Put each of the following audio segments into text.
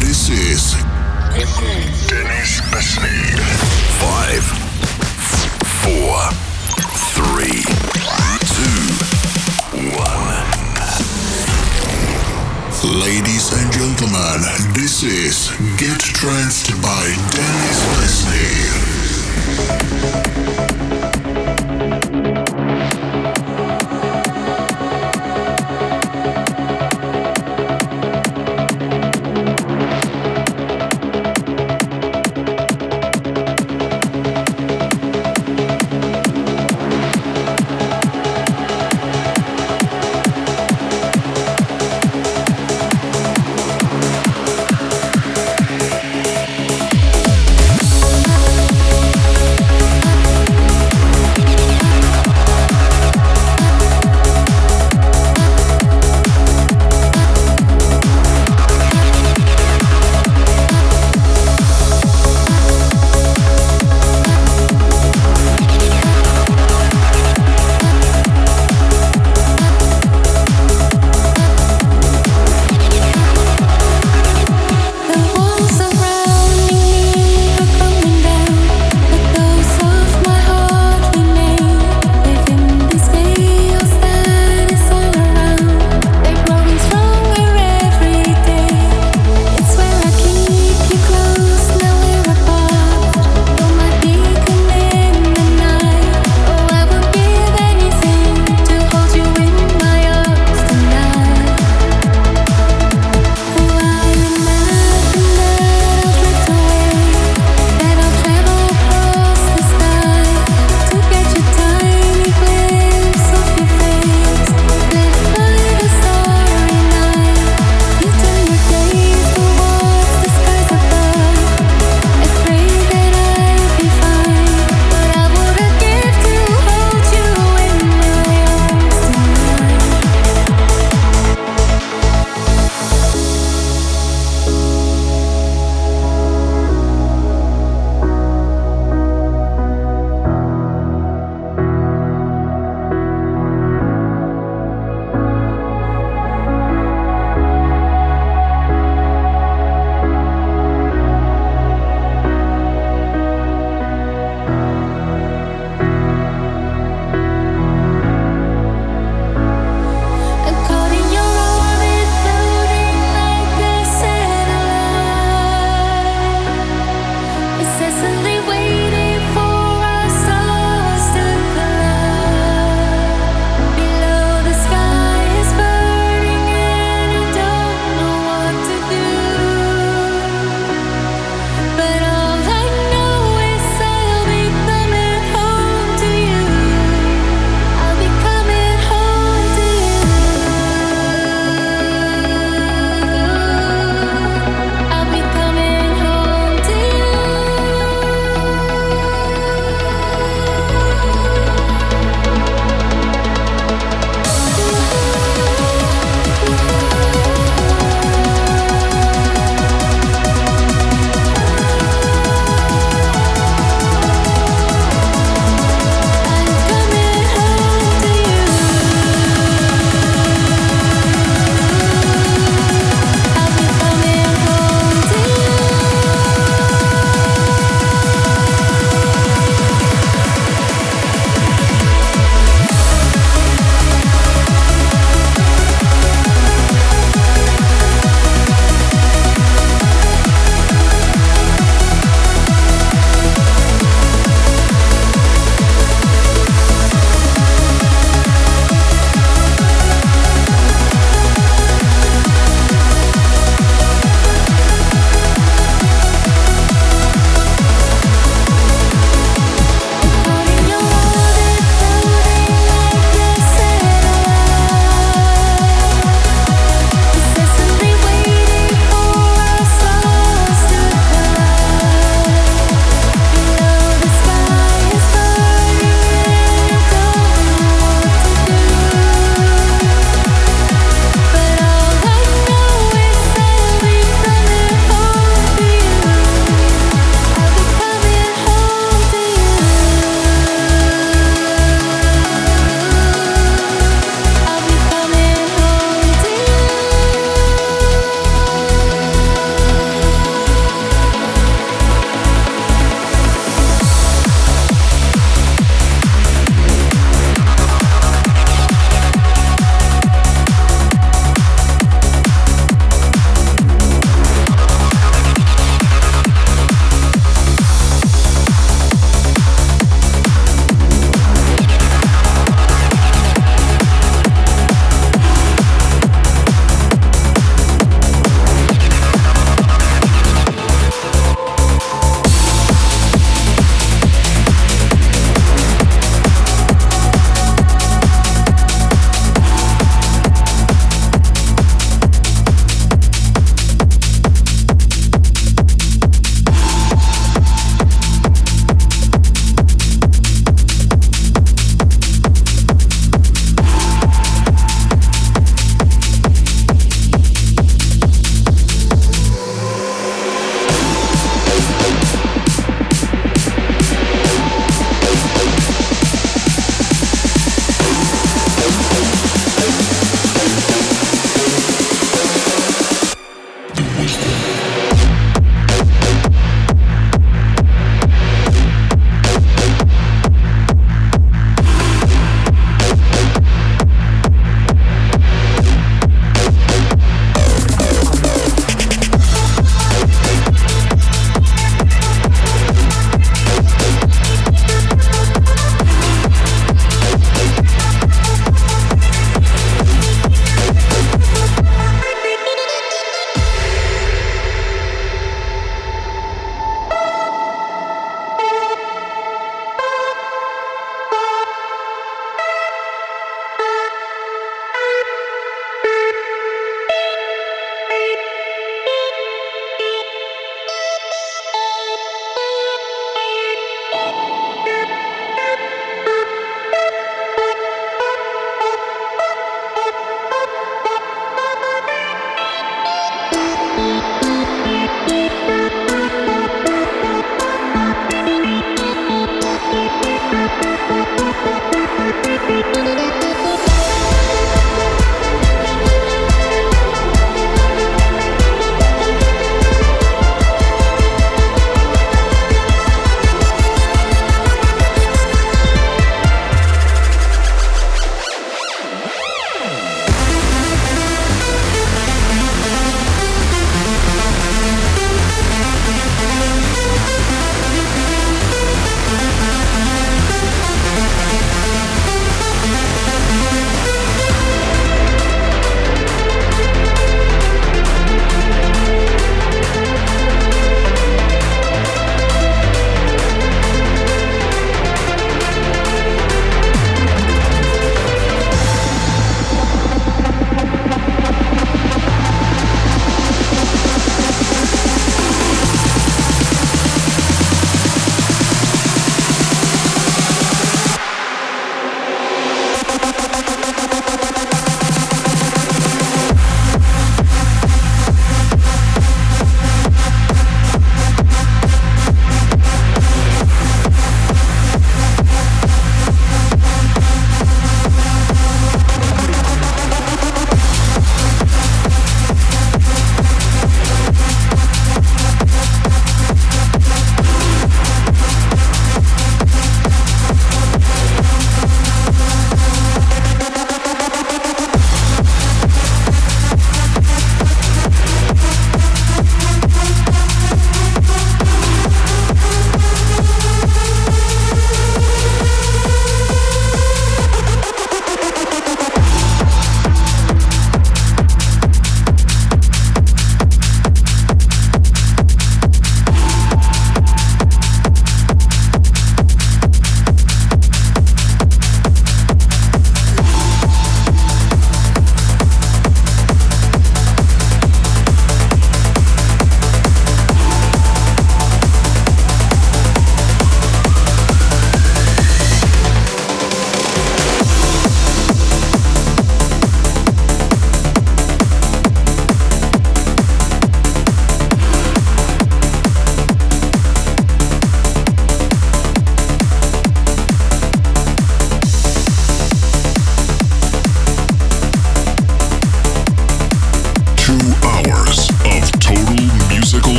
this is Dennis Besnij. Five, four, three, two, one. Ladies and gentlemen, this is Get Tranced by Dennis Besnij.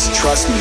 Just trust me.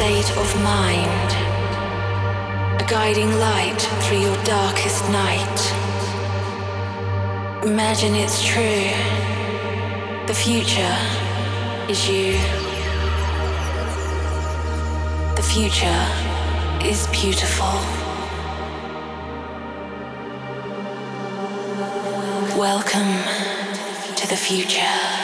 State of mind, a guiding light through your darkest night. Imagine it's true. The future is you. The future is beautiful. Welcome to the future.